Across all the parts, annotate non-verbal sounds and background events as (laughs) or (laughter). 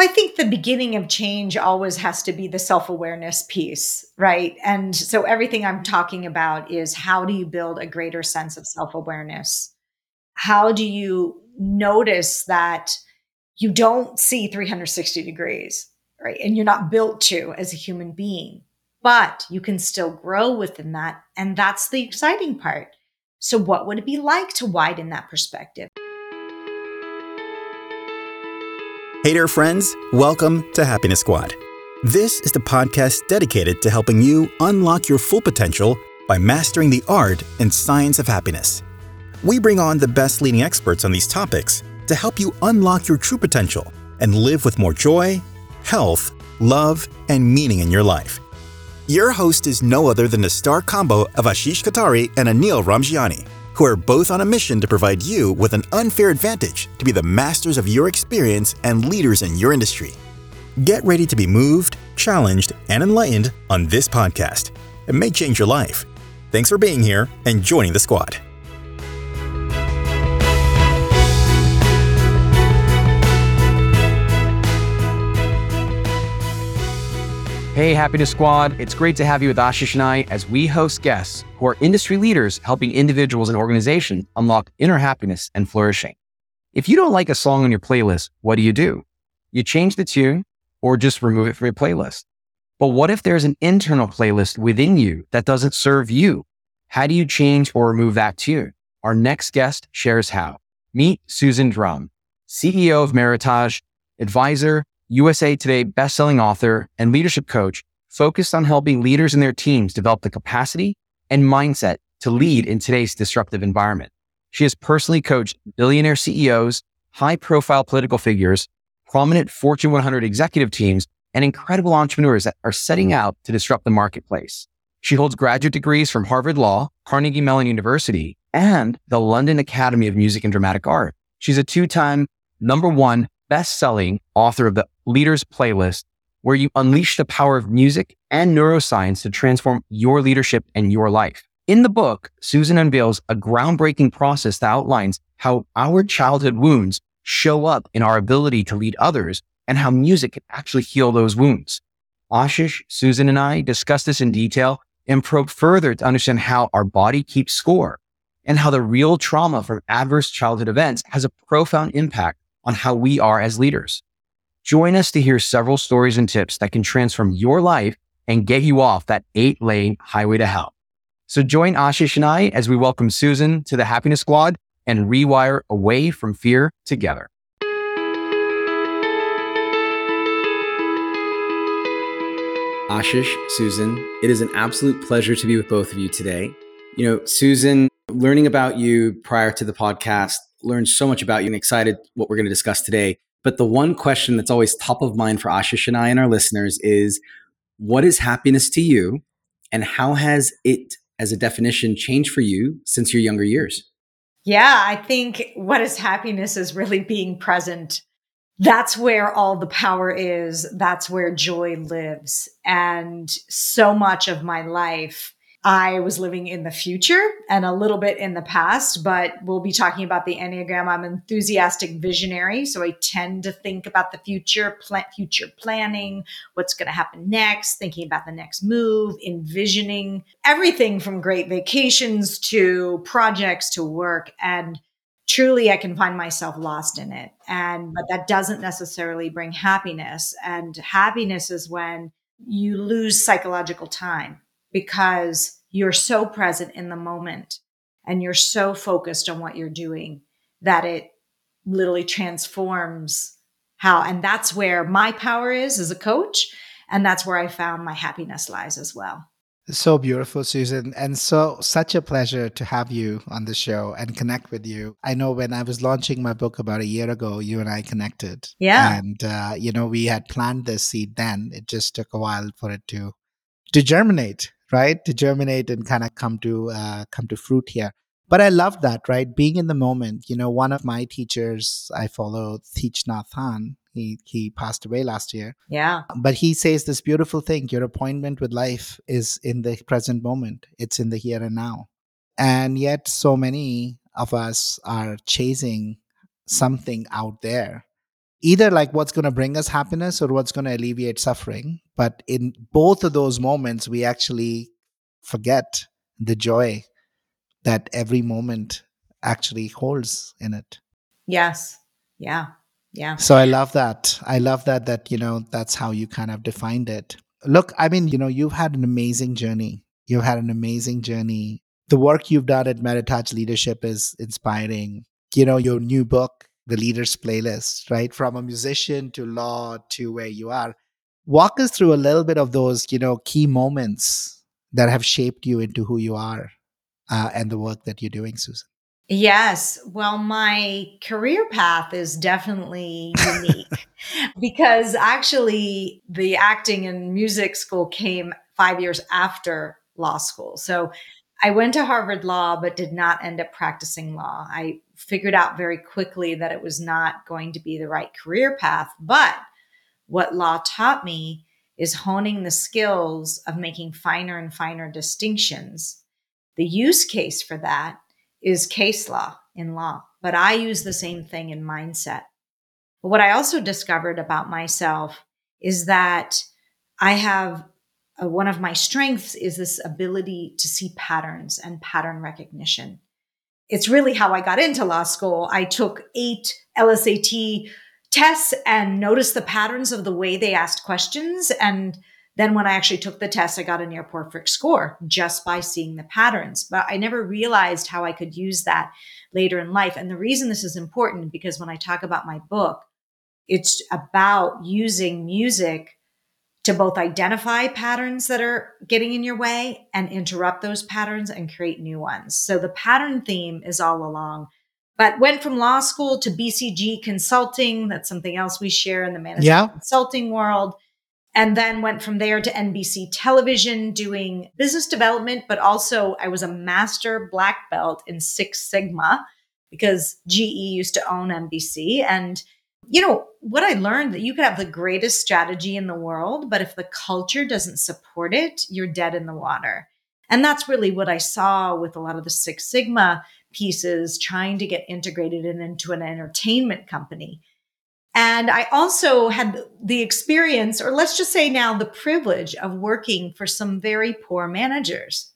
I think the beginning of change always has to be the self awareness piece, right? And so everything I'm talking about is how do you build a greater sense of self awareness? How do you notice that you don't see 360 degrees, right? And you're not built to as a human being, but you can still grow within that. And that's the exciting part. So, what would it be like to widen that perspective? Hey there, friends. Welcome to Happiness Squad. This is the podcast dedicated to helping you unlock your full potential by mastering the art and science of happiness. We bring on the best leading experts on these topics to help you unlock your true potential and live with more joy, health, love, and meaning in your life. Your host is no other than the star combo of Ashish Kothari and Anil Ramjiani who are both on a mission to provide you with an unfair advantage to be the masters of your experience and leaders in your industry. Get ready to be moved, challenged, and enlightened on this podcast. It may change your life. Thanks for being here and joining the squad. Hey, Happiness Squad. It's great to have you with Ashish and I as we host guests who are industry leaders helping individuals and organizations unlock inner happiness and flourishing. If you don't like a song on your playlist, what do you do? You change the tune or just remove it from your playlist. But what if there's an internal playlist within you that doesn't serve you? How do you change or remove that tune? Our next guest shares how. Meet Susan Drumm, CEO of Meritage, advisor, USA Today bestselling author and leadership coach focused on helping leaders and their teams develop the capacity and mindset to lead in today's disruptive environment. She has personally coached billionaire CEOs, high profile political figures, prominent Fortune 100 executive teams, and incredible entrepreneurs that are setting out to disrupt the marketplace. She holds graduate degrees from Harvard Law, Carnegie Mellon University, and the London Academy of Music and Dramatic Art. She's a two time number one best-selling author of the Leaders Playlist, where you unleash the power of music and neuroscience to transform your leadership and your life. In the book, Susan unveils a groundbreaking process that outlines how our childhood wounds show up in our ability to lead others and how music can actually heal those wounds. Ashish, Susan, and I discuss this in detail and probe further to understand how our body keeps score and how the real trauma from adverse childhood events has a profound impact on how we are as leaders. Join us to hear several stories and tips that can transform your life and get you off that eight lane highway to hell. So join Ashish and I as we welcome Susan to the Happiness Squad and rewire away from fear together. Ashish, Susan, it is an absolute pleasure to be with both of you today. You know, Susan, learning about you prior to the podcast learned so much about you and excited what we're going to discuss today. But the one question that's always top of mind for Ashish and I and our listeners is what is happiness to you? And how has it, as a definition, changed for you since your younger years? Yeah, I think what is happiness is really being present. That's where all the power is. That's where joy lives. And so much of my life I was living in the future and a little bit in the past, but we'll be talking about the Enneagram. I'm an enthusiastic visionary. So I tend to think about the future, future planning, what's going to happen next, thinking about the next move, envisioning everything from great vacations to projects to work. And truly I can find myself lost in it. And, but that doesn't necessarily bring happiness. And happiness is when you lose psychological time because you're so present in the moment and you're so focused on what you're doing that it literally transforms how and that's where my power is as a coach and that's where i found my happiness lies as well. So beautiful susan and so such a pleasure to have you on the show and connect with you. I know when i was launching my book about a year ago you and i connected. Yeah. And uh, you know we had planned this seed then. It just took a while for it to to germinate right to germinate and kind of come to uh, come to fruit here. But i love that right? Being in the moment you know one of my teachers i follow Thich Nhat Hanh he he passed away last year. Yeah. But he says this beautiful thing your appointment with life is in the present moment. It's in the here and now. And yet so many of us are chasing something out there either like what's going to bring us happiness or what's going to alleviate suffering. But in both of those moments, we actually forget the joy that every moment actually holds in it. Yes. Yeah. Yeah. So I love that. I love that, that, you know, that's how you kind of defined it. Look, I mean, you know, you've had an amazing journey. You've had an amazing journey. The work you've done at Meritage Leadership is inspiring. You know, your new book, The Leaders Playlist, right? From a musician to law to where you are. Walk us through a little bit of those, you know, key moments that have shaped you into who you are uh, and the work that you're doing, Susan. Yes. Well, my career path is definitely unique (laughs) because actually the acting and music school came five years after law school. So I went to Harvard Law, but did not end up practicing law. I figured out very quickly that it was not going to be the right career path. But what law taught me is honing the skills of making finer and finer distinctions. The use case for that is case law in law, but I use the same thing in mindset. But what I also discovered about myself is that I have uh, one of my strengths is this ability to see patterns and pattern recognition. It's really how I got into law school. I took eight LSAT tests and noticed the patterns of the way they asked questions and then when I actually took the test, I got a near perfect score just by seeing the patterns. But I never realized how I could use that later in life. And the reason this is important because when I talk about my book, it's about using music to both identify patterns that are getting in your way and interrupt those patterns and create new ones. So the pattern theme is all along. But went from law school to BCG consulting. That's something else we share in the management yeah. consulting world and then went from there to NBC television doing business development, but also I was a master black belt in Six Sigma because GE used to own NBC. And, you know, what I learned that you could have the greatest strategy in the world, but if the culture doesn't support it, you're dead in the water. And that's really what I saw with a lot of the Six Sigma pieces trying to get integrated into an entertainment company and I also had the experience, or let's just say now the privilege of working for some very poor managers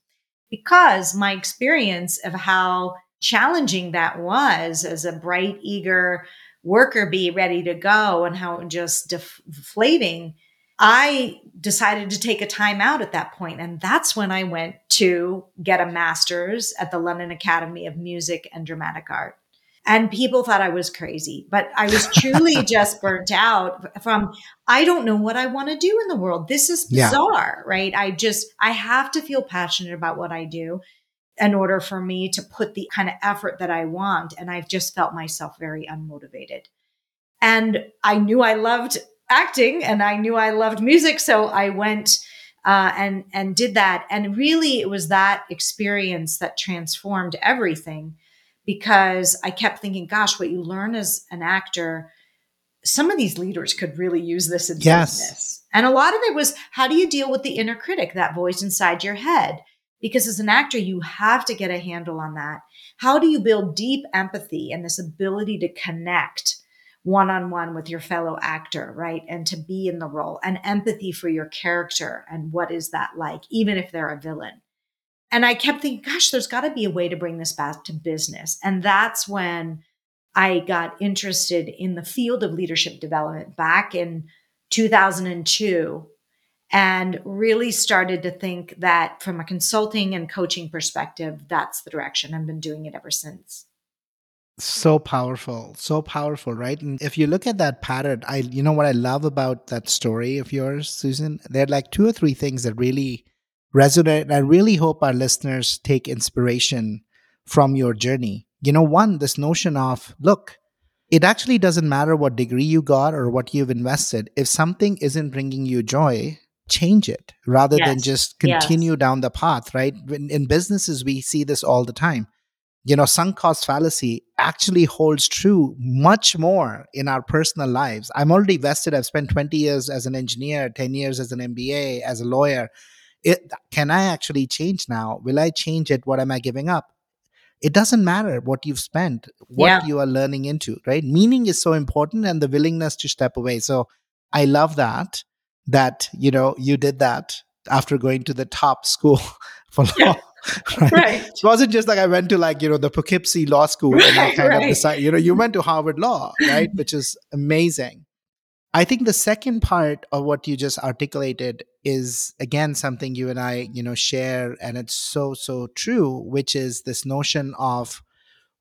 because my experience of how challenging that was as a bright, eager worker bee ready to go and how just deflating. I decided to take a time out at that point, And that's when I went to get a master's at the London Academy of Music and Dramatic Art. And people thought I was crazy, but I was truly (laughs) just burnt out from, I don't know what I want to do in the world. This is bizarre, yeah. right? I just, I have to feel passionate about what I do in order for me to put the kind of effort that I want. And I've just felt myself very unmotivated. And I knew I loved acting and I knew I loved music. So I went uh, and, and did that. And really, it was that experience that transformed everything because I kept thinking, gosh, what you learn as an actor, some of these leaders could really use this in yes. business. And a lot of it was how do you deal with the inner critic, that voice inside your head? Because as an actor, you have to get a handle on that. How do you build deep empathy and this ability to connect one on one with your fellow actor, right? And to be in the role and empathy for your character and what is that like, even if they're a villain. And I kept thinking, gosh, there's got to be a way to bring this back to business. And that's when I got interested in the field of leadership development back in 2002 and really started to think that from a consulting and coaching perspective, that's the direction. I've been doing it ever since. So powerful, so powerful, right? And if you look at that pattern, I, you know, what I love about that story of yours, Susan, there are like two or three things that really resonate. And i really hope our listeners take inspiration from your journey. You know, one, this notion of, look, it actually doesn't matter what degree you got or what you've invested. If something isn't bringing you joy, change it rather yes. than just continue yes. down the path, right? In businesses, we see this all the time. You know, sunk cost fallacy actually holds true much more in our personal lives. I'm already vested. I've spent 20 years as an engineer, 10 years as an MBA, as a lawyer it, can I actually change now? Will I change it? What am I giving up? it doesn't matter what you've spent, what Yeah. you are learning into, right? Meaning is so important and the willingness to step away. So I love that, that, you know, you did that after going to the top school (laughs) for law. Yeah. (laughs) Right. Right. It wasn't just like I went to like, you know, the Poughkeepsie Law School and I kind right. of decided, you know, you went to Harvard Law, right? Which is amazing. I think the second part of what you just articulated is again something you and I, you know, share and it's so so true, which is this notion of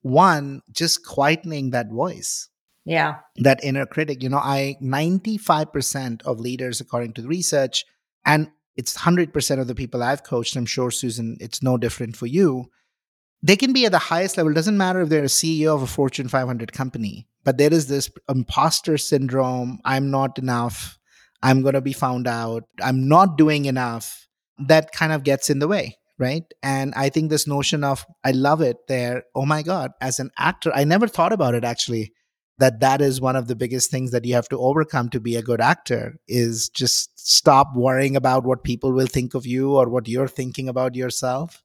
one just quietening that voice, Yeah. that inner critic. You know, I 95% of leaders according to the research and it's 100% of the people I've coached, I'm sure Susan, it's no different for you. They can be at the highest level. It doesn't matter if they're a CEO of a Fortune 500 company, but there is this imposter syndrome. I'm not enough. I'm going to be found out. I'm not doing enough. That kind of gets in the way, right? And I think this notion of, I love it there. Oh my God, as an actor, I never thought about it actually that that is one of the biggest things that you have to overcome to be a good actor is just stop worrying about what people will think of you or what you're thinking about yourself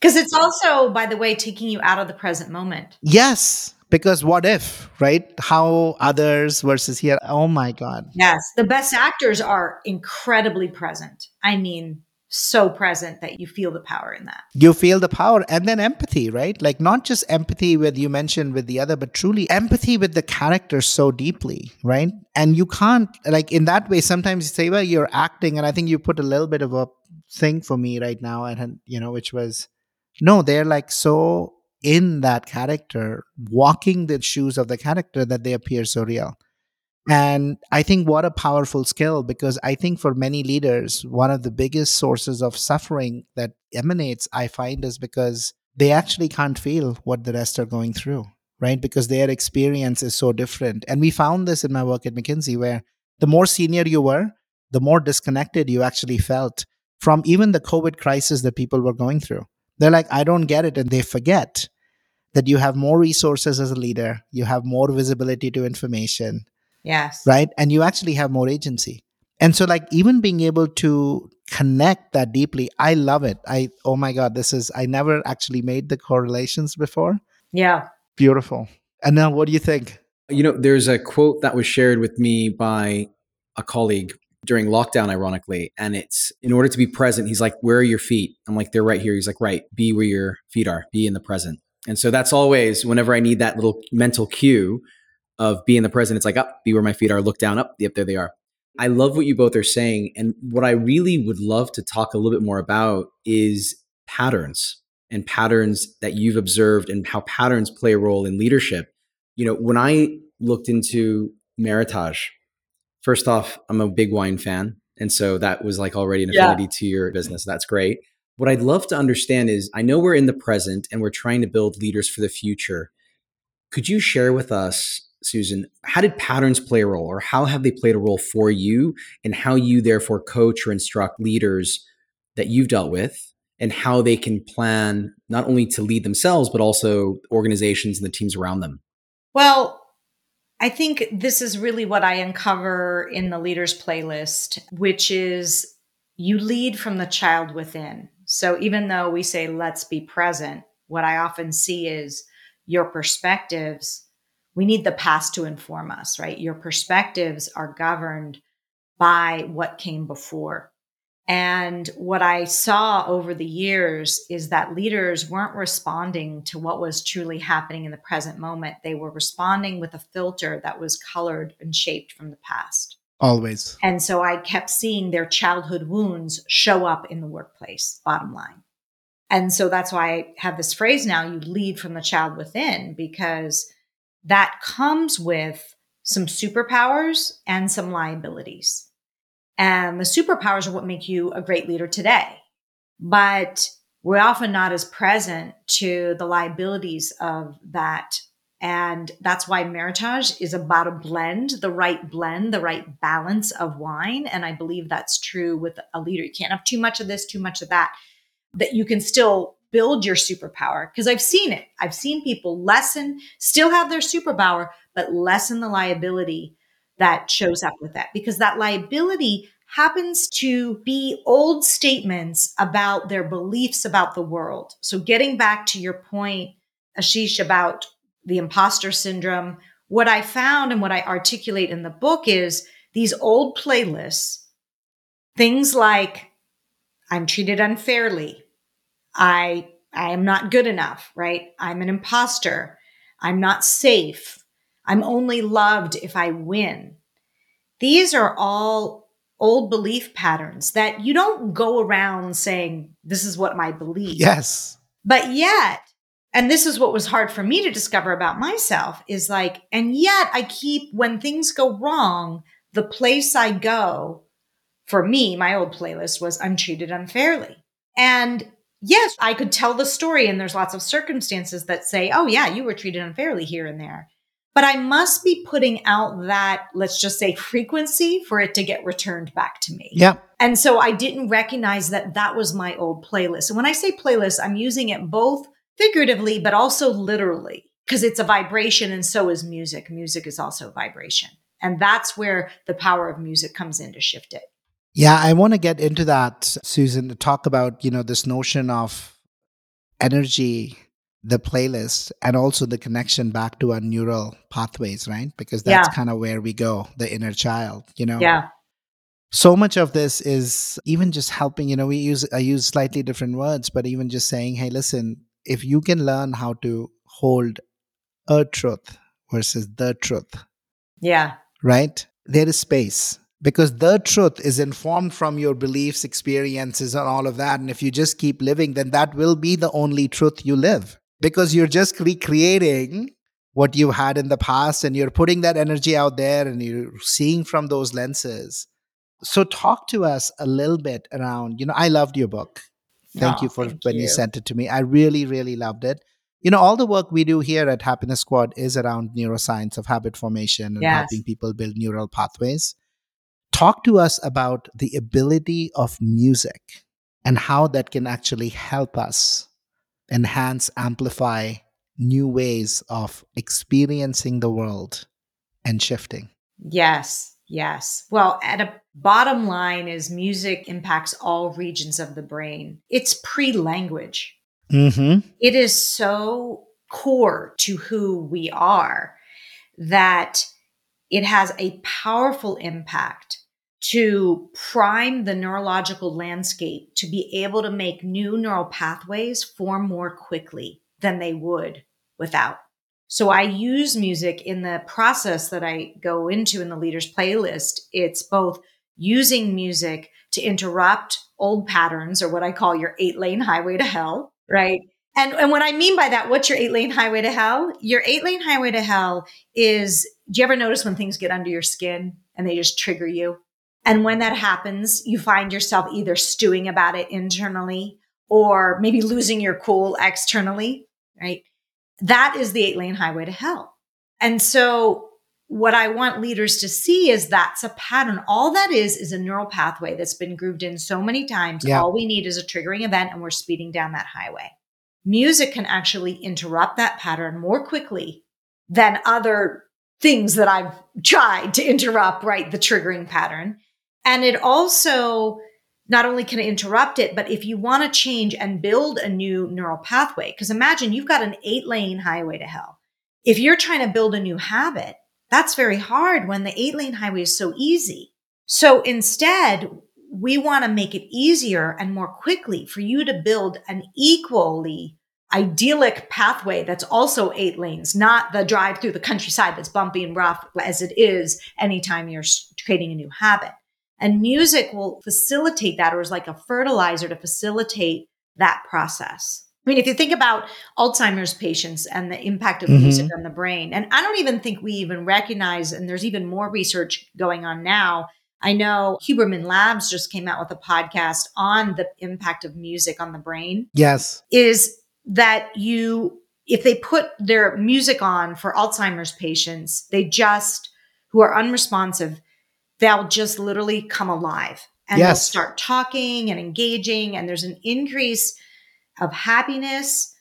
Because it's also, by the way, taking you out of the present moment. yes because what if right how others versus here oh my god Yes. The best actors are incredibly present. I mean, so present that you feel the power in that. you feel the power and then empathy right? Like not just empathy with you mentioned with the other but truly empathy with the character so deeply right? And you can't like in that way sometimes you say well you're acting and i think you put a little bit of a thing for me right now and you know which was no they're like so in that character walking the shoes of the character that they appear so real and I think what a powerful skill because I think for many leaders, one of the biggest sources of suffering that emanates, I find, is because they actually can't feel what the rest are going through, right? Because their experience is so different. And we found this in my work at McKinsey, where the more senior you were, the more disconnected you actually felt from even the COVID crisis that people were going through. They're like, I don't get it. And they forget that you have more resources as a leader, you have more visibility to information Yes. right and you actually have more agency and so like even being able to connect that deeply i love it i oh my god this is i never actually made the correlations before Yeah. beautiful and now what do you think You know, there's a quote that was shared with me by a colleague during lockdown, ironically. And it's in order to be present, he's like, Where are your feet? I'm like, They're right here. He's like, Right, be where your feet are, be in the present. And so that's always whenever I need that little mental cue of being in the present, it's like, Up, be where my feet are, look down, up, yep, there they are. I love what you both are saying. And what I really would love to talk a little bit more about is patterns and patterns that you've observed and how patterns play a role in leadership. You know, when I looked into Meritage, first off, I'm a big wine fan. And so that was like already an Yeah. affinity to your business. That's great. What I'd love to understand is I know we're in the present and we're trying to build leaders for the future. Could you share with us, Susan, how did patterns play a role or how have they played a role for you and how you therefore coach or instruct leaders that you've dealt with and how they can plan not only to lead themselves, but also organizations and the teams around them? Well, I think this is really what I uncover in the leaders playlist, which is you lead from the child within. So even though we say, let's be present, what I often see is your perspectives. We need the past to inform us, right? Your perspectives are governed by what came before. And what I saw over the years is that leaders weren't responding to what was truly happening in the present moment. They were responding with a filter that was colored and shaped from the past. always And so I kept seeing their childhood wounds show up in the workplace, bottom line. And so that's why I have this phrase now you lead from the child within, because that comes with some superpowers and some liabilities. And the superpowers are what make you a great leader today. But we're often not as present to the liabilities of that. And that's why Meritage is about a blend, the right blend, the right balance of wine. And I believe that's true with a leader. You can't have too much of this, too much of that, that you can still build your superpower. Because I've seen it. I've seen people lessen, still have their superpower, but lessen the liability that shows up with that because that liability happens to be old statements about their beliefs about the world. So, getting back to your point, Ashish, about the imposter syndrome, what I found and what I articulate in the book is these old playlists, things like I'm treated unfairly, I I am not good enough, right? I'm an imposter. I'm not safe. I'm only loved if I win. These are all old belief patterns that you don't go around saying, This is what my belief. Yes. But yet, and this is what was hard for me to discover about myself is like, and yet I keep, when things go wrong, the place I go for me, my old playlist was I'm treated unfairly. And yes, I could tell the story, and there's lots of circumstances that say, oh, yeah, you were treated unfairly here and there. But I must be putting out that, let's just say, frequency for it to get returned back to me. Yeah. And so I didn't recognize that that was my old playlist. And when I say playlist, I'm using it both figuratively, but also literally because it's a vibration and so is music. Music is also vibration. And that's where the power of music comes in to shift it. Yeah, I want to get into that, Susan, to talk about, you know, this notion of energy, the playlist, and also the connection back to our neural pathways, right? Because that's Yeah. kind of where we go, the inner child, you know. Yeah. So much of this is even just helping, you know, we use I use slightly different words, but even just saying, hey, listen, if you can learn how to hold a truth versus the truth, Yeah. right? There is space because the truth is informed from your beliefs, experiences, and all of that. And if you just keep living, then that will be the only truth you live because you're just recreating what you had in the past and you're putting that energy out there and you're seeing from those lenses. So, talk to us a little bit around, you know, I loved your book. Thank Oh, you for thank when you. you. sent it to me. I really, really loved it. You know, all the work we do here at Happiness Squad is around neuroscience of habit formation and Yes. helping people build neural pathways. Talk to us about the ability of music and how that can actually help us enhance, amplify new ways of experiencing the world and shifting. Yes. Yes. Well, at a bottom line is music impacts all regions of the brain. It's pre-language. Mm-hmm. It is so core to who we are that it has a powerful impact to prime the neurological landscape to be able to make new neural pathways form more quickly than they would without. So I use music in the process that I go into in the leaders playlist. It's both using music to interrupt old patterns or what I call your eight lane highway to hell, right? And, and what I mean by that, what's your eight lane highway to hell? Your eight lane highway to hell is do you ever notice when things get under your skin and they just trigger you? And when that happens, you find yourself either stewing about it internally or maybe losing your cool externally, right? That is the eight lane highway to hell. And so what I want leaders to see is that's a pattern. All that is is a neural pathway that's been grooved in so many times. Yeah. All we need is a triggering event and we're speeding down that highway. Music can actually interrupt that pattern more quickly than other things that I've tried to interrupt, right? The triggering pattern. And it also not only can it interrupt it, but if you want to change and build a new neural pathway, because imagine you've got an eight lane highway to hell. If you're trying to build a new habit, that's very hard when the eight lane highway is so easy. So instead, we want to make it easier and more quickly for you to build an equally idyllic pathway that's also eight lanes, not the drive through the countryside that's bumpy and rough as it is anytime you're creating a new habit. And music will facilitate that or is like a fertilizer to facilitate that process. I mean, if you think about Alzheimer's patients and the impact of Mhm. music on the brain, and I don't even think we even recognize, and there's even more research going on now. I know Huberman Labs just came out with a podcast on the impact of music on the brain Yes. is that you if they put their music on for Alzheimer's patients, they just who are unresponsive, they'll just literally come alive and they'll start talking and engaging and there's an increase of happiness,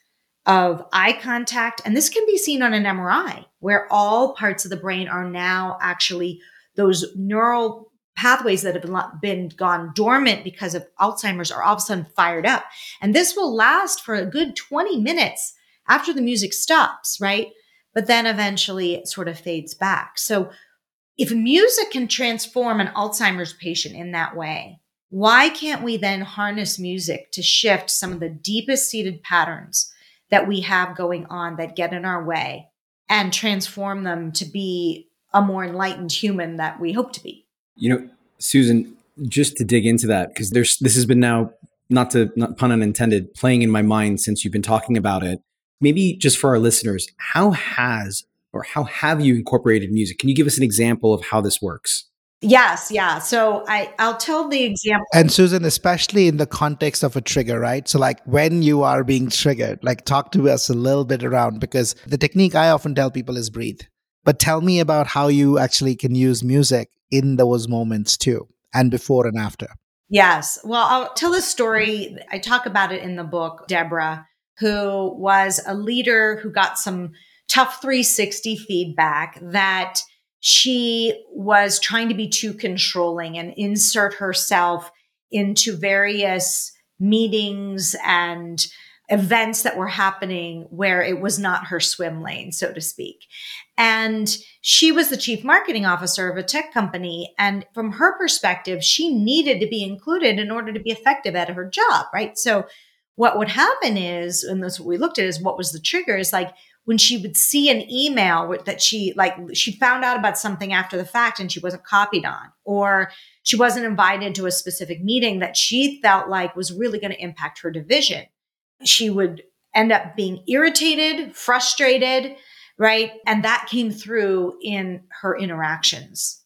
of eye contact, and this can be seen on an MRI where all parts of the brain are now actually those neural pathways that have been gone dormant because of Alzheimer's are all of a sudden fired up. And this will last for a good 20 minutes after the music stops, right? But then eventually it sort of fades back. So if music can transform an Alzheimer's patient in that way, why can't we then harness music to shift some of the deepest seated patterns that we have going on that get in our way and transform them to be a more enlightened human that we hope to be? You know, Susan, just to dig into that, because there's this has been now, not to not pun unintended, playing in my mind since you've been talking about it. Maybe just for our listeners, how has or how have you incorporated music? Can you give us an example of how this works? Yes, yeah. So I I'll tell the example. And Susan, especially in the context of a trigger, right? So like when you are being triggered, like talk to us a little bit around because the technique I often tell people is breathe. But tell me about how you actually can use music in those moments too, and before and after. Yes. Well, I'll tell a story. I talk about it in the book, Deborah, who was a leader who got some tough 360 feedback that she was trying to be too controlling and insert herself into various meetings and events that were happening where it was not her swim lane, so to speak. And she was the chief marketing officer of a tech company. And from her perspective, she needed to be included in order to be effective at her job, right? So what would happen is, and that's what we looked at is what was the trigger is like when she would see an email that she like she found out about something after the fact and she wasn't copied on or she wasn't invited to a specific meeting that she felt like was really going to impact her division she would end up being irritated, frustrated, right? And that came through in her interactions.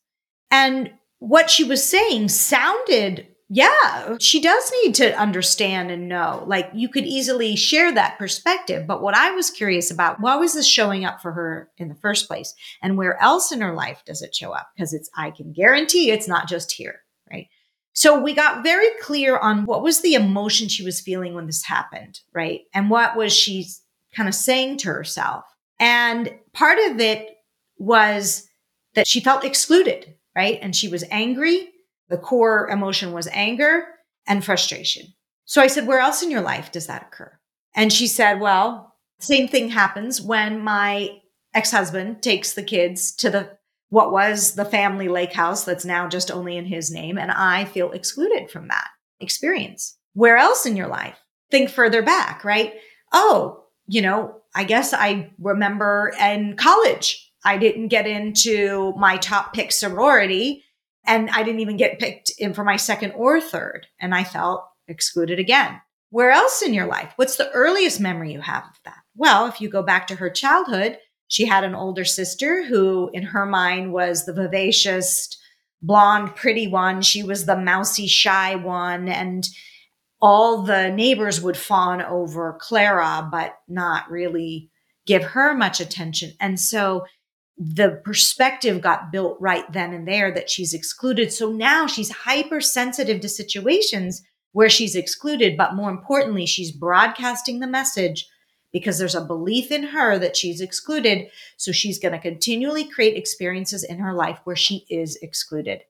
And what she was saying sounded, yeah, she does need to understand and know. Like you could easily share that perspective. But what I was curious about, why was this showing up for her in the first place? And where else in her life does it show up? Because it's, I can guarantee it's not just here, right? So we got very clear on what was the emotion she was feeling when this happened, right? And what was she kind of saying to herself? And part of it was that she felt excluded, right? And she was angry. The core emotion was anger and frustration. So I said, Where else in your life does that occur? And she said, Well, same thing happens when my ex husband takes the kids to the what was the family lake house that's now just only in his name. And I feel excluded from that experience. Where else in your life? Think further back, right? Oh, you know, I guess I remember in college, I didn't get into my top pick sorority and I didn't even get picked in for my second or third. And I felt excluded again. Where else in your life? What's the earliest memory you have of that? Well, if you go back to her childhood, she had an older sister who, in her mind, was the vivacious, blonde, pretty one. She was the mousy, shy one. And all the neighbors would fawn over Clara, but not really give her much attention. And so the perspective got built right then and there that she's excluded. So now she's hypersensitive to situations where she's excluded. But more importantly, she's broadcasting the message because there's a belief in her that she's excluded. So she's going to continually create experiences in her life where she is excluded.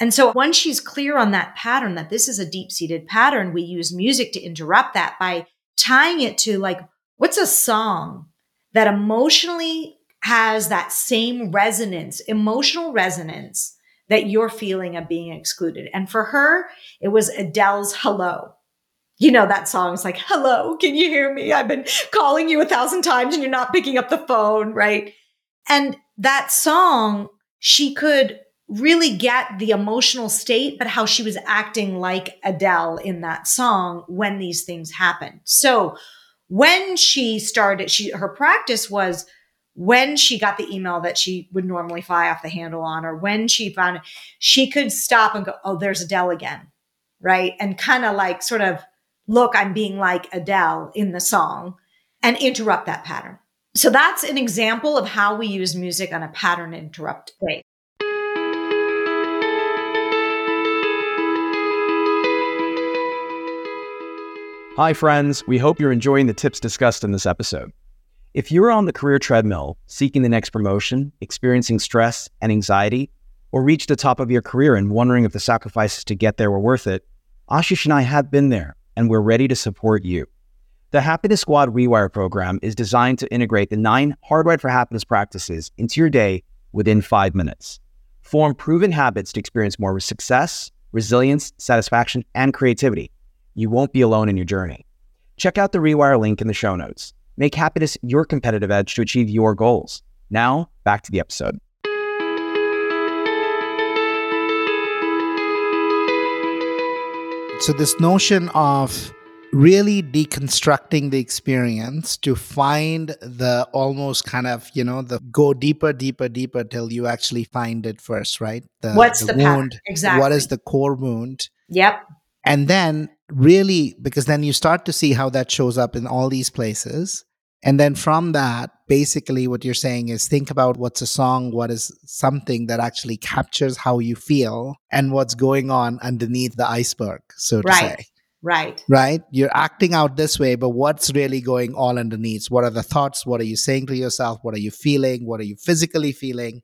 And so once she's clear on that pattern, that this is a deep seated pattern, we use music to interrupt that by tying it to like, what's a song that emotionally has that same resonance, emotional resonance that you're feeling of being excluded. And for her, it was Adele's Hello. You know that song is like hello can you hear me? I've been calling you a thousand times and you're not picking up the phone right? And that song she could really get the emotional state but how she was acting like adele in that song when these things happened. So when she started she her practice was when she got the email that she would normally fly off the handle on or when she found it she could stop and go oh there's adele again right and kind of like sort of look, I'm being like Adele in the song and interrupt that pattern. So that's an example of how we use music on a pattern interrupt way. Hi, friends. We hope you're enjoying the tips discussed in this episode. If you're on the career treadmill, seeking the next promotion, experiencing stress and anxiety, or reached the top of your career and wondering if the sacrifices to get there were worth it, Ashish and I have been there and we're ready to support you. The Happiness Squad Rewire program is designed to integrate the nine Hardwired for Happiness practices into your day within five minutes. Form proven habits to experience more success, resilience, satisfaction, and creativity. You won't be alone in your journey. Check out the Rewire link in the show notes. Make happiness your competitive edge to achieve your goals. Now, back to the episode. So, this notion of really deconstructing the experience to find the almost kind of you know the go deeper deeper deeper till you actually find it first right? The, what's the, the wound. Exactly what is the core wound? Yep. And then really because then you start to see how that shows up in all these places and then from that basically what you're saying is think about what's a song what is something that actually captures how you feel and what's going on underneath the iceberg so to right. say Right. Right? You're acting out this way, but what's really going all underneath? What are the thoughts? What are you saying to yourself? What are you feeling? What are you physically feeling?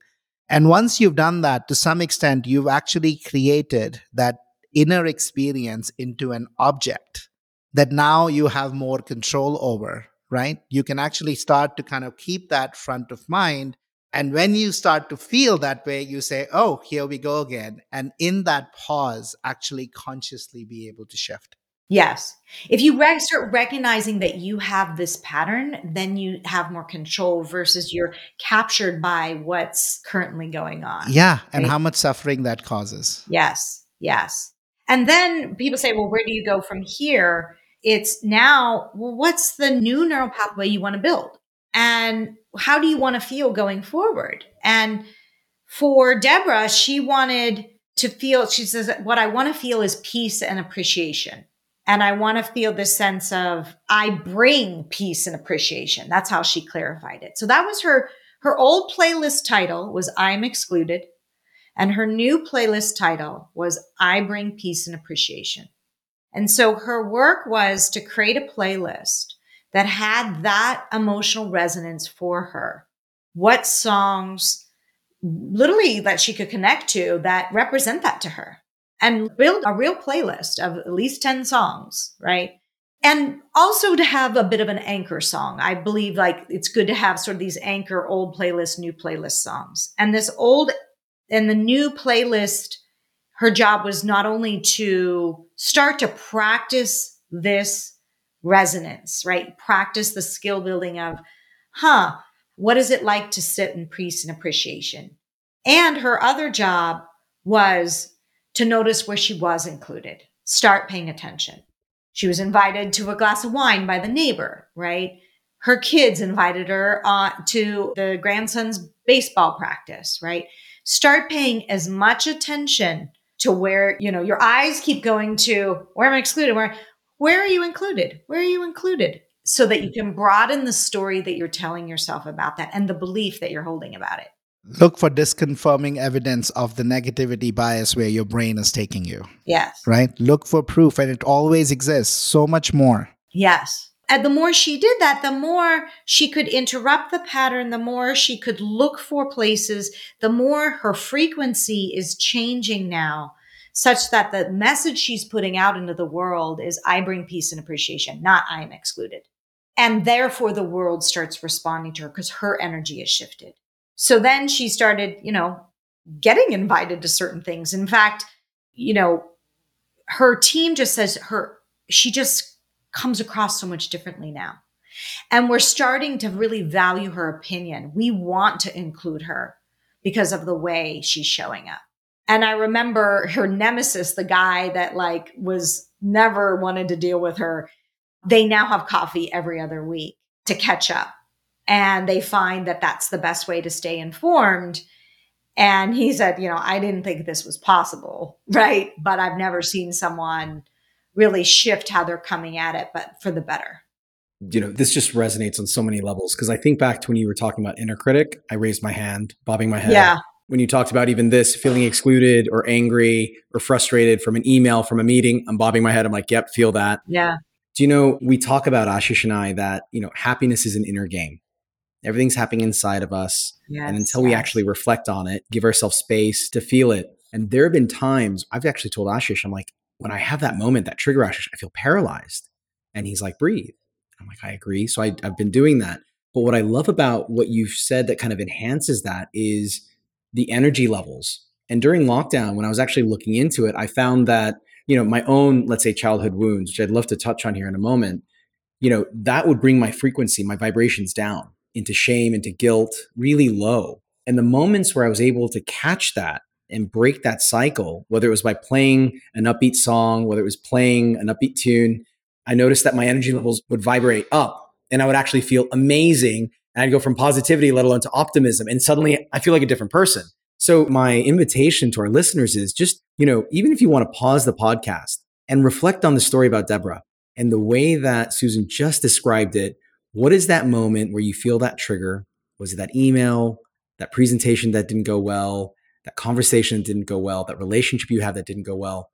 And once you've done that, to some extent, you've actually created that inner experience into an object that now you have more control over, right? You can actually start to kind of keep that front of mind. And when you start to feel that way, you say, oh, here we go again. And in that pause, actually consciously be able to shift. Yes. If you rec- start recognizing that you have this pattern, then you have more control versus you're captured by what's currently going on. Yeah. And right? how much suffering that causes. Yes. Yes. And then people say, well, where do you go from here? It's now, well, what's the new neural pathway you want to build? And how do you want to feel going forward? And for Deborah, she wanted to feel, she says, what I want to feel is peace and appreciation. And I want to feel this sense of I bring peace and appreciation. That's how she clarified it. So that was her her old playlist title was I'm excluded and her new playlist title was I bring peace and appreciation. And so her work was to create a playlist that had that emotional resonance for her. What songs literally that she could connect to that represent that to her and build a real playlist of at least 10 songs, right? And also to have a bit of an anchor song. I believe like it's good to have sort of these anchor old playlist, new playlist songs. And this old and the new playlist, her job was not only to start to practice this resonance, right? Practice the skill building of, huh, what is it like to sit in peace and appreciation? And her other job was to notice where she was included, start paying attention. She was invited to a glass of wine by the neighbor, right? Her kids invited her uh, to the grandson's baseball practice, right? Start paying as much attention to where, you know, your eyes keep going to where am I excluded? Where, where are you included? Where are you included? So that you can broaden the story that you're telling yourself about that and the belief that you're holding about it. Look for disconfirming evidence of the negativity bias where your brain is taking you. Yes. Right? Look for proof, and it always exists. So much more. Yes. And the more she did that, the more she could interrupt the pattern, the more she could look for places, the more her frequency is changing now, such that the message she's putting out into the world is I bring peace and appreciation, not I am excluded. And therefore, the world starts responding to her because her energy is shifted. So then she started, you know, getting invited to certain things. In fact, you know, her team just says her, she just comes across so much differently now. And we're starting to really value her opinion. We want to include her because of the way she's showing up. And I remember her nemesis, the guy that like was never wanted to deal with her. They now have coffee every other week to catch up and they find that that's the best way to stay informed. And he said, you know, I didn't think this was possible, (laughs) right? But I've never seen someone really shift how they're coming at it, but for the better. You know, this just resonates on so many levels because I think back to when you were talking about inner critic, I raised my hand, bobbing my head. Yeah. When you talked about even this feeling excluded or angry or frustrated from an email, from a meeting, I'm bobbing my head. I'm like, yep, feel that. Yeah. Do you know, we talk about Ashish and I that, you know, happiness is an inner game Everything's happening inside of us. Yes, and until we actually reflect on it, give ourselves space to feel it. And there have been times I've actually told Ashish, I'm like, when I have that moment, that trigger Ashish, I feel paralyzed. And he's like, breathe. I'm like, I agree. So I, I've been doing that. But what I love about what you've said that kind of enhances that is the energy levels. And during lockdown, when I was actually looking into it, I found that, you know, my own, let's say, childhood wounds, which I'd love to touch on here in a moment, you know, that would bring my frequency, my vibrations down into shame, into guilt, really low. And the moments where I was able to catch that and break that cycle, whether it was by playing an upbeat song, whether it was playing an upbeat tune, I noticed that my energy levels would vibrate up and I would actually feel amazing. And I'd go from positivity, let alone to optimism. And suddenly I feel like a different person. So my invitation to our listeners is just, you know, even if you want to pause the podcast and reflect on the story about Deborah and the way that Susan just described it, what is that moment where you feel that trigger? Was it that email, that presentation that didn't go well, that conversation didn't go well, that relationship you had that didn't go well?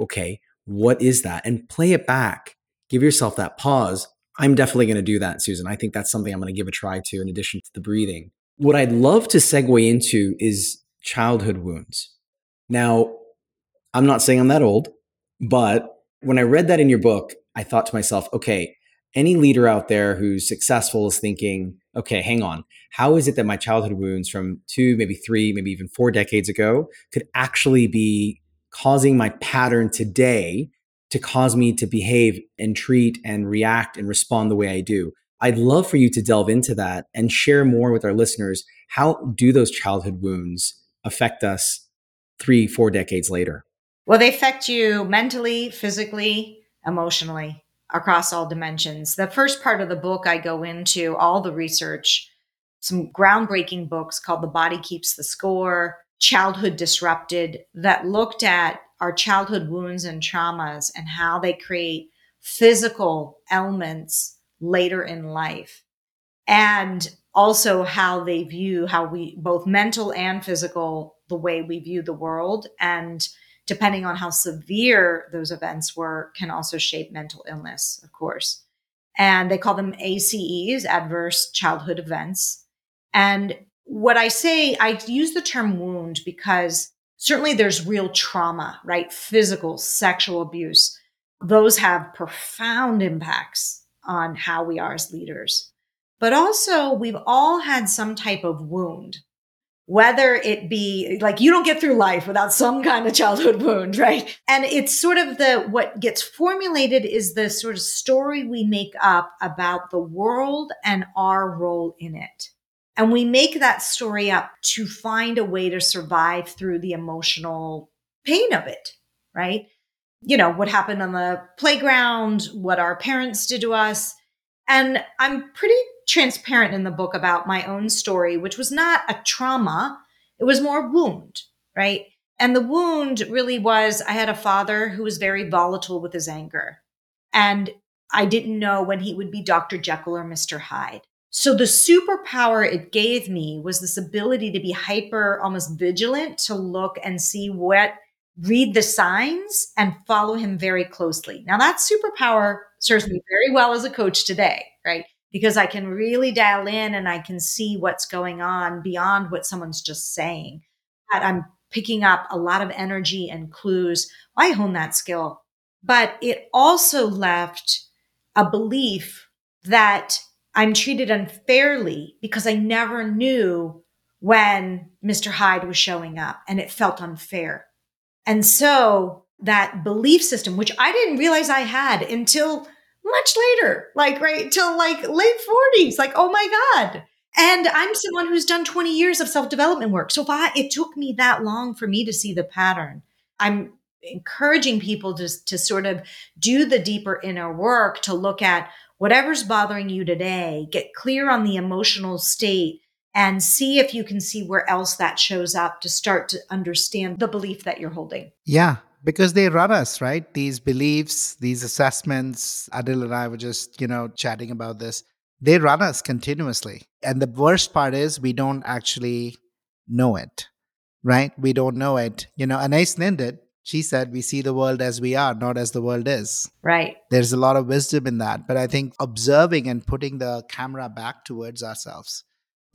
Okay, what is that? And play it back. Give yourself that pause. I'm definitely going to do that, Susan. I think that's something I'm going to give a try to in addition to the breathing. What I'd love to segue into is childhood wounds. Now, I'm not saying I'm that old, but when I read that in your book, I thought to myself, okay, any leader out there who's successful is thinking, okay, hang on. How is it that my childhood wounds from two, maybe three, maybe even four decades ago could actually be causing my pattern today to cause me to behave and treat and react and respond the way I do? I'd love for you to delve into that and share more with our listeners. How do those childhood wounds affect us three, four decades later? Well, they affect you mentally, physically, emotionally across all dimensions. The first part of the book, I go into all the research, some groundbreaking books called The Body Keeps the Score, Childhood Disrupted, that looked at our childhood wounds and traumas and how they create physical ailments later in life. And also how they view how we both mental and physical, the way we view the world and depending on how severe those events were, can also shape mental illness, of course. And they call them ACEs, adverse childhood events. And what I say, I use the term wound because certainly there's real trauma, right? Physical, sexual abuse. Those have profound impacts on how we are as leaders. But also, we've all had some type of wound whether it be like you don't get through life without some kind of childhood wound, right? And it's sort of the what gets formulated is the sort of story we make up about the world and our role in it. And we make that story up to find a way to survive through the emotional pain of it, right? You know, what happened on the playground, what our parents did to us. And I'm pretty transparent in the book about my own story, which was not a trauma, it was more wound, right? And the wound really was I had a father who was very volatile with his anger. And I didn't know when he would be Dr. Jekyll or Mr. Hyde. So the superpower it gave me was this ability to be hyper, almost vigilant to look and see what, read the signs and follow him very closely. Now that superpower serves me very well as a coach today, right? Because I can really dial in and I can see what's going on beyond what someone's just saying. That I'm picking up a lot of energy and clues. I hone that skill. But it also left a belief that I'm treated unfairly because I never knew when Mr. Hyde was showing up and it felt unfair. And so that belief system, which I didn't realize I had until much later, like right till like late 40s. Like, oh my God. And I'm someone who's done 20 years of self development work. So if I, it took me that long for me to see the pattern, I'm encouraging people to, to sort of do the deeper inner work to look at whatever's bothering you today, get clear on the emotional state and see if you can see where else that shows up to start to understand the belief that you're holding. Yeah because they run us right these beliefs these assessments adil and i were just you know chatting about this they run us continuously and the worst part is we don't actually know it right we don't know it you know anais nin did She said, We see the world as we are, not as the world is. Right. There's a lot of wisdom in that. But I think observing and putting the camera back towards ourselves,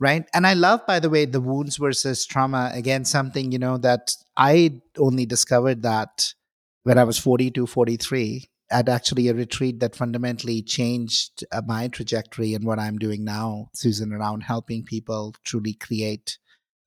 right? And I love, by the way, the wounds versus trauma. Again, something, you know, that I only discovered that when I was 42, 43 at actually a retreat that fundamentally changed uh, my trajectory and what I'm doing now, Susan, around helping people truly create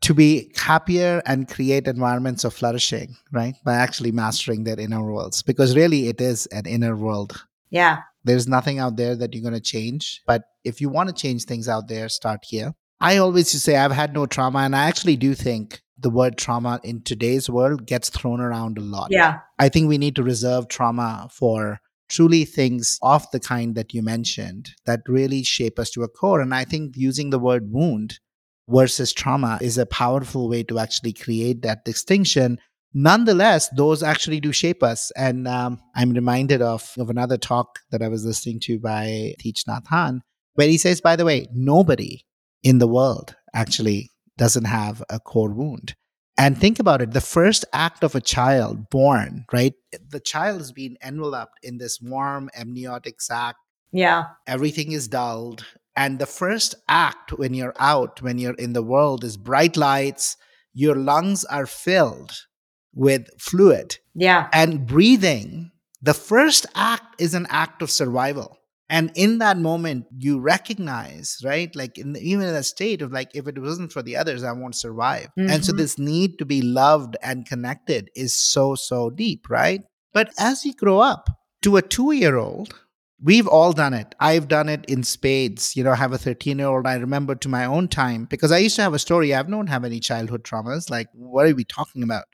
to be happier and create environments of flourishing, right? By actually mastering their inner worlds. Because really, it is an inner world. Yeah. There's nothing out there that you're going to change. But if you want to change things out there, start here. I always say I've had no trauma. And I actually do think the word trauma in today's world gets thrown around a lot. Yeah. I think we need to reserve trauma for truly things of the kind that you mentioned that really shape us to a core. And I think using the word wound versus trauma is a powerful way to actually create that distinction. Nonetheless, those actually do shape us. And um, I'm reminded of, of another talk that I was listening to by Thich Nhat Hanh, where he says, by the way, nobody in the world actually doesn't have a core wound. And think about it the first act of a child born, right? The child is being enveloped in this warm amniotic sac. Yeah. Everything is dulled. And the first act when you're out, when you're in the world, is bright lights. Your lungs are filled with fluid. Yeah. And breathing, the first act is an act of survival and in that moment you recognize right like in the, even in a state of like if it wasn't for the others i won't survive. Mm-hmm. and so mm-hmm. this need to be loved and connected is so so deep right? But as you grow up to a two year old we've all done it. I've done it in spades. You know i have a 13 year old i remember to my own time because i used to have a story. I don't have any childhood traumas like what are we talking about?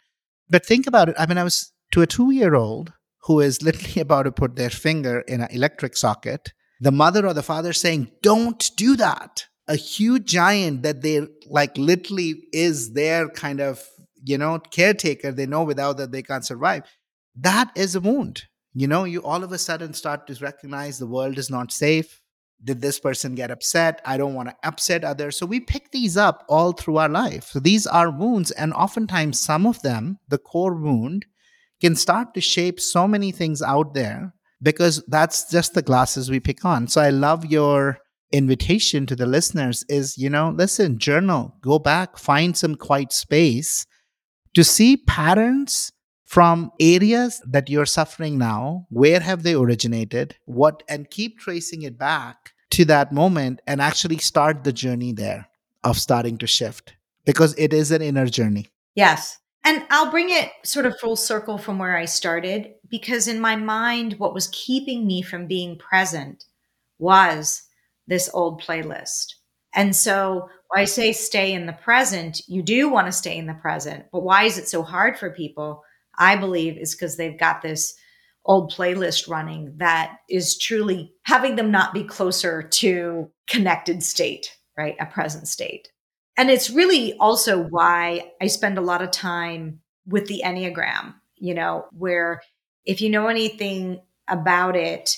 But think about it. I mean i was to a two year old who is literally (laughs) about to put their finger in an electric socket, the mother or the father saying, Don't do that. A huge giant that they like literally is their kind of, you know, caretaker. They know without that they can't survive. That is a wound. You know, you all of a sudden start to recognize the world is not safe. Did this person get upset? I don't want to upset others. So we pick these up all through our life. So these are wounds. And oftentimes, some of them, the core wound, can start to shape so many things out there because that's just the glasses we pick on. So I love your invitation to the listeners is, you know, listen, journal, go back, find some quiet space to see patterns from areas that you're suffering now. Where have they originated? What, and keep tracing it back to that moment and actually start the journey there of starting to shift because it is an inner journey. Yes. And I'll bring it sort of full circle from where I started because in my mind, what was keeping me from being present was this old playlist. And so I say stay in the present, you do want to stay in the present. But why is it so hard for people? I believe is because they've got this old playlist running that is truly having them not be closer to connected state, right? A present state. And it's really also why I spend a lot of time with the Enneagram, you know, where if you know anything about it,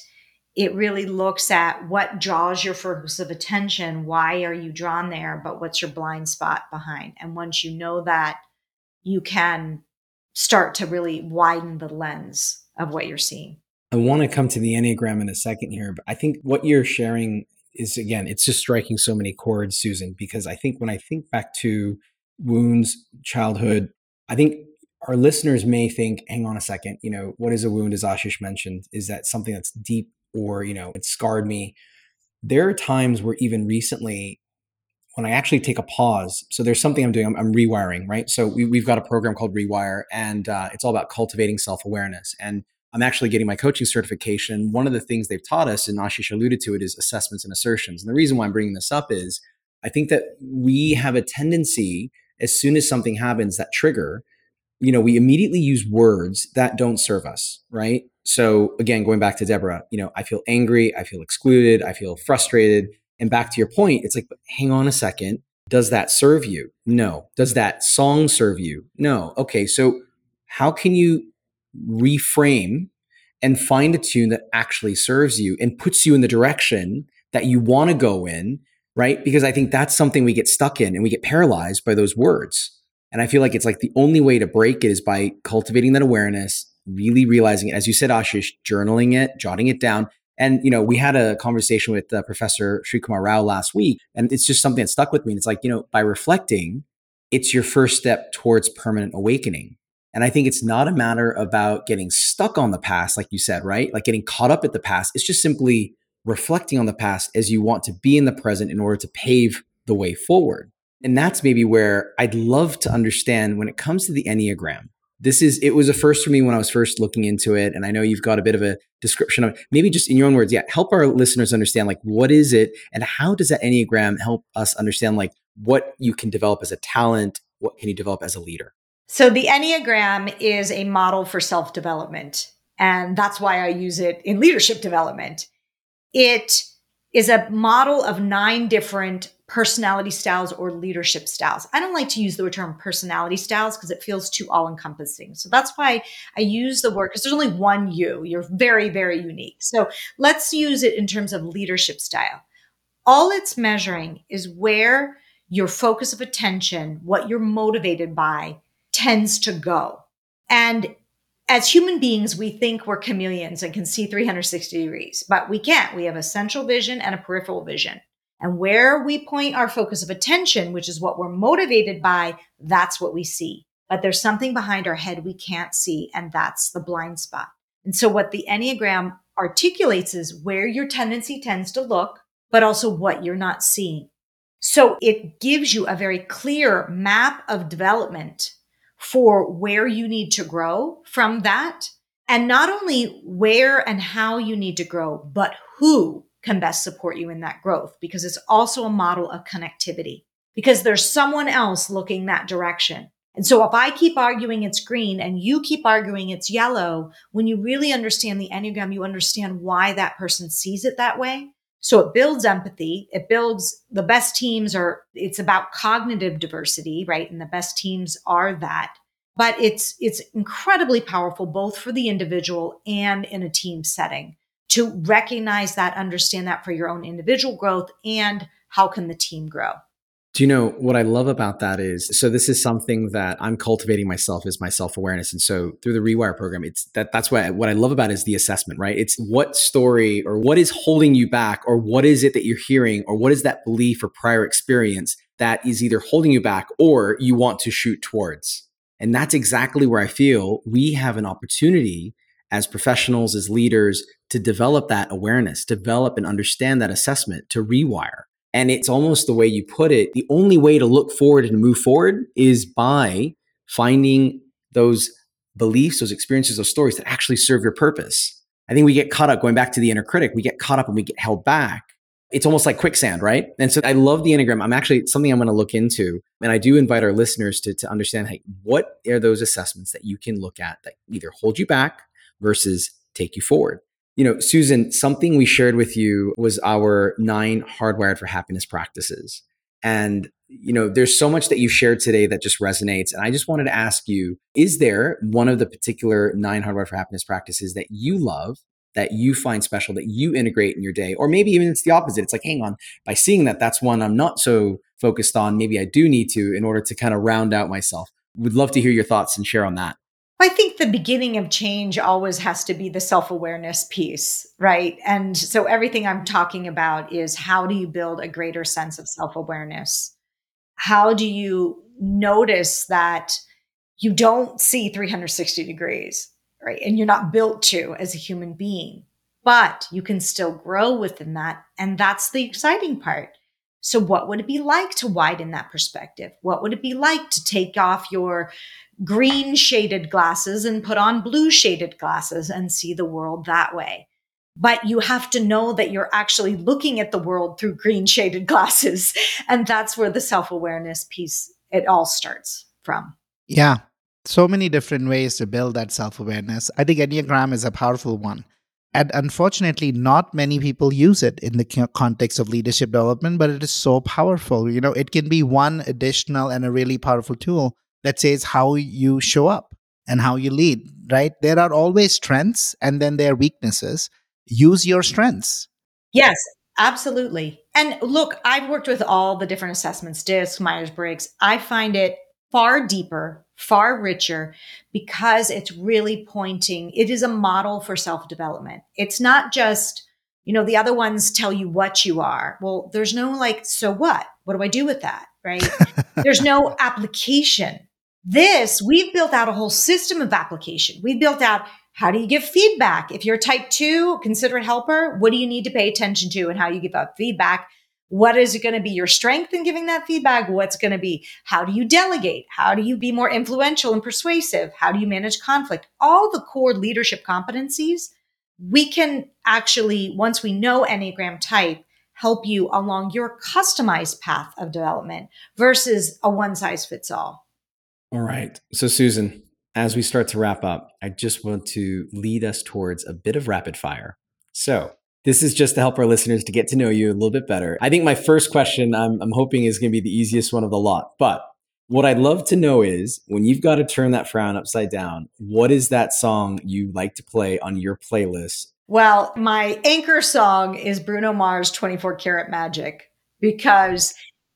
it really looks at what draws your focus of attention. Why are you drawn there? But what's your blind spot behind? And once you know that, you can start to really widen the lens of what you're seeing. I want to come to the Enneagram in a second here, but I think what you're sharing is again, it's just striking so many chords, Susan, because I think when I think back to wounds, childhood, I think our listeners may think, hang on a second, you know, what is a wound, as Ashish mentioned? Is that something that's deep or, you know, it scarred me? There are times where even recently, when I actually take a pause, so there's something I'm doing, I'm, I'm rewiring, right? So we, have got a program called Rewire, and uh, it's all about cultivating self awareness. And I'm actually getting my coaching certification. One of the things they've taught us, and Ashish alluded to it, is assessments and assertions. And the reason why I'm bringing this up is I think that we have a tendency, as soon as something happens, that trigger, you know, we immediately use words that don't serve us, right? So again, going back to Deborah, you know, I feel angry, I feel excluded, I feel frustrated. And back to your point, it's like, hang on a second. Does that serve you? No. Does that song serve you? No. Okay. So how can you reframe and find a tune that actually serves you and puts you in the direction that you want to go in, right? Because I think that's something we get stuck in and we get paralyzed by those words. And I feel like it's like the only way to break it is by cultivating that awareness, really realizing it. As you said, Ashish, journaling it, jotting it down. And, you know, we had a conversation with uh, Professor Srikumar Rao last week, and it's just something that stuck with me. And it's like, you know, by reflecting, it's your first step towards permanent awakening. And I think it's not a matter about getting stuck on the past, like you said, right? Like getting caught up at the past. It's just simply reflecting on the past as you want to be in the present in order to pave the way forward. And that's maybe where I'd love to understand when it comes to the Enneagram. This is, it was a first for me when I was first looking into it. And I know you've got a bit of a description of it. maybe just in your own words. Yeah. Help our listeners understand like, what is it and how does that Enneagram help us understand like what you can develop as a talent? What can you develop as a leader? So the Enneagram is a model for self development. And that's why I use it in leadership development. It is a model of nine different personality styles or leadership styles. I don't like to use the term personality styles because it feels too all encompassing. So that's why I use the word because there's only one you. You're very, very unique. So let's use it in terms of leadership style. All it's measuring is where your focus of attention, what you're motivated by, tends to go. And as human beings, we think we're chameleons and can see 360 degrees, but we can't. We have a central vision and a peripheral vision. And where we point our focus of attention, which is what we're motivated by, that's what we see. But there's something behind our head we can't see, and that's the blind spot. And so, what the Enneagram articulates is where your tendency tends to look, but also what you're not seeing. So, it gives you a very clear map of development for where you need to grow from that. And not only where and how you need to grow, but who can best support you in that growth because it's also a model of connectivity because there's someone else looking that direction. And so if I keep arguing it's green and you keep arguing it's yellow, when you really understand the Enneagram, you understand why that person sees it that way. So it builds empathy. It builds the best teams are, it's about cognitive diversity, right? And the best teams are that. But it's, it's incredibly powerful both for the individual and in a team setting to recognize that, understand that for your own individual growth and how can the team grow. Do you know what I love about that is so this is something that I'm cultivating myself is my self-awareness. And so through the rewire program, it's that that's what what I love about is the assessment, right? It's what story or what is holding you back or what is it that you're hearing or what is that belief or prior experience that is either holding you back or you want to shoot towards. And that's exactly where I feel we have an opportunity as professionals, as leaders, to develop that awareness, develop and understand that assessment, to rewire. And it's almost the way you put it. The only way to look forward and move forward is by finding those beliefs, those experiences, those stories that actually serve your purpose. I think we get caught up going back to the inner critic. We get caught up and we get held back. It's almost like quicksand, right? And so I love the Enneagram. I'm actually something I'm going to look into. And I do invite our listeners to, to understand hey, what are those assessments that you can look at that either hold you back versus take you forward? You know, Susan, something we shared with you was our nine hardwired for happiness practices. And, you know, there's so much that you shared today that just resonates. And I just wanted to ask you is there one of the particular nine hardwired for happiness practices that you love, that you find special, that you integrate in your day? Or maybe even it's the opposite. It's like, hang on, by seeing that, that's one I'm not so focused on. Maybe I do need to in order to kind of round out myself. Would love to hear your thoughts and share on that. I think the beginning of change always has to be the self awareness piece, right? And so everything I'm talking about is how do you build a greater sense of self awareness? How do you notice that you don't see 360 degrees, right? And you're not built to as a human being, but you can still grow within that. And that's the exciting part. So, what would it be like to widen that perspective? What would it be like to take off your green shaded glasses and put on blue shaded glasses and see the world that way. But you have to know that you're actually looking at the world through green shaded glasses. (laughs) And that's where the self awareness piece, it all starts from. Yeah. So many different ways to build that self awareness. I think Enneagram is a powerful one. And unfortunately, not many people use it in the context of leadership development, but it is so powerful. You know, it can be one additional and a really powerful tool that says how you show up and how you lead, right? There are always strengths and then there are weaknesses. Use your strengths. Yes, absolutely. And look, I've worked with all the different assessments, DISC, Myers Briggs. I find it far deeper, far richer because it's really pointing, it is a model for self development. It's not just, you know, the other ones tell you what you are. Well, there's no like, so what? What do I do with that? Right? (laughs) there's no application. This, we've built out a whole system of application. We've built out how do you give feedback? If you're type two, consider a helper. What do you need to pay attention to and how you give out feedback? What is it going to be your strength in giving that feedback? What's going to be how do you delegate? How do you be more influential and persuasive? How do you manage conflict? All the core leadership competencies we can actually, once we know Enneagram type, help you along your customized path of development versus a one size fits all. All right. So, Susan, as we start to wrap up, I just want to lead us towards a bit of rapid fire. So, this is just to help our listeners to get to know you a little bit better. I think my first question I'm, I'm hoping is going to be the easiest one of the lot. But what I'd love to know is when you've got to turn that frown upside down, what is that song you like to play on your playlist? Well, my anchor song is Bruno Mars 24 Karat Magic because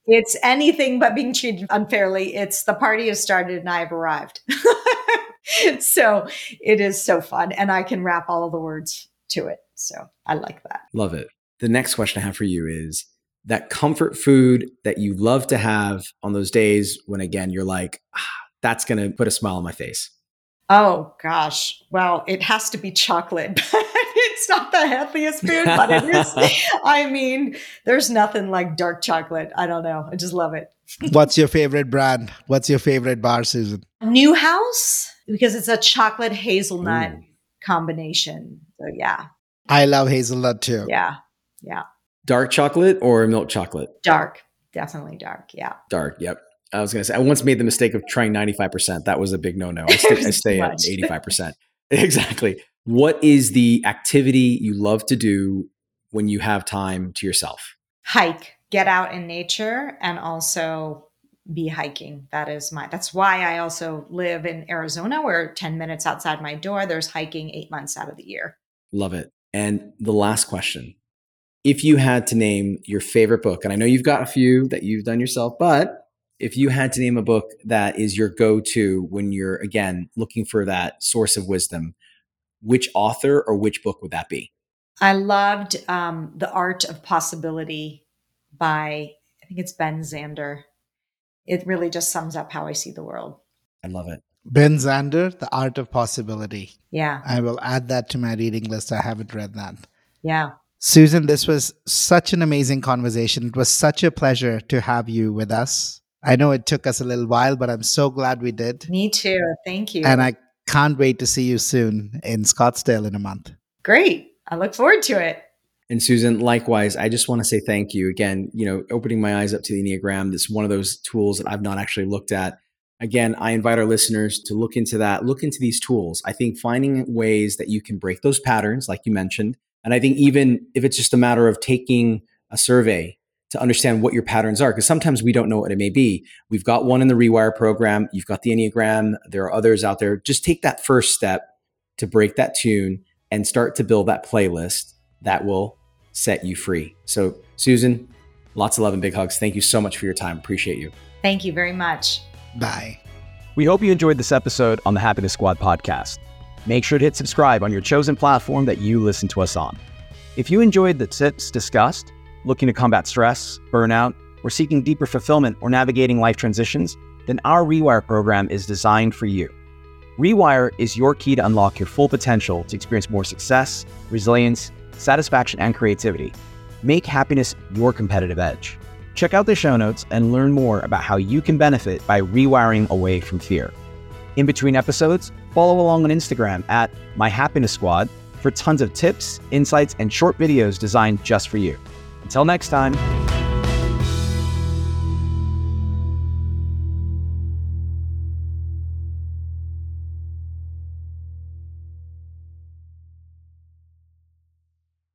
it's anything but being treated unfairly. It's the party has started and I've arrived. (laughs) so it is so fun. And I can rap all of the words to it. So I like that. Love it. The next question I have for you is that comfort food that you love to have on those days when, again, you're like, ah, that's going to put a smile on my face. Oh gosh. Well, it has to be chocolate. (laughs) it's not the healthiest food, but it is. (laughs) I mean, there's nothing like dark chocolate. I don't know. I just love it. (laughs) What's your favorite brand? What's your favorite bar, Susan? Neuhaus, because it's a chocolate hazelnut Ooh. combination. So yeah. I love hazelnut too. Yeah. Yeah. Dark chocolate or milk chocolate? Dark. Definitely dark. Yeah. Dark. Yep. I was going to say, I once made the mistake of trying 95%. That was a big no no. I (laughs) stay, I stay at 85%. (laughs) exactly. What is the activity you love to do when you have time to yourself? Hike, get out in nature, and also be hiking. That is my, that's why I also live in Arizona, where 10 minutes outside my door, there's hiking eight months out of the year. Love it. And the last question if you had to name your favorite book, and I know you've got a few that you've done yourself, but if you had to name a book that is your go to when you're, again, looking for that source of wisdom, which author or which book would that be? I loved um, The Art of Possibility by, I think it's Ben Zander. It really just sums up how I see the world. I love it. Ben Zander, The Art of Possibility. Yeah. I will add that to my reading list. I haven't read that. Yeah. Susan, this was such an amazing conversation. It was such a pleasure to have you with us. I know it took us a little while, but I'm so glad we did. Me too. Thank you. And I can't wait to see you soon in Scottsdale in a month. Great. I look forward to it. And Susan, likewise, I just want to say thank you again. You know, opening my eyes up to the Enneagram. This is one of those tools that I've not actually looked at. Again, I invite our listeners to look into that, look into these tools. I think finding ways that you can break those patterns, like you mentioned. And I think even if it's just a matter of taking a survey to understand what your patterns are because sometimes we don't know what it may be. We've got one in the Rewire program, you've got the Enneagram, there are others out there. Just take that first step to break that tune and start to build that playlist that will set you free. So, Susan, lots of love and big hugs. Thank you so much for your time. Appreciate you. Thank you very much. Bye. We hope you enjoyed this episode on the Happiness Squad podcast. Make sure to hit subscribe on your chosen platform that you listen to us on. If you enjoyed the tips discussed, looking to combat stress, burnout, or seeking deeper fulfillment or navigating life transitions, then our Rewire program is designed for you. Rewire is your key to unlock your full potential to experience more success, resilience, satisfaction, and creativity. Make happiness your competitive edge. Check out the show notes and learn more about how you can benefit by rewiring away from fear. In between episodes, follow along on Instagram at My Happiness Squad for tons of tips, insights, and short videos designed just for you. Until next time.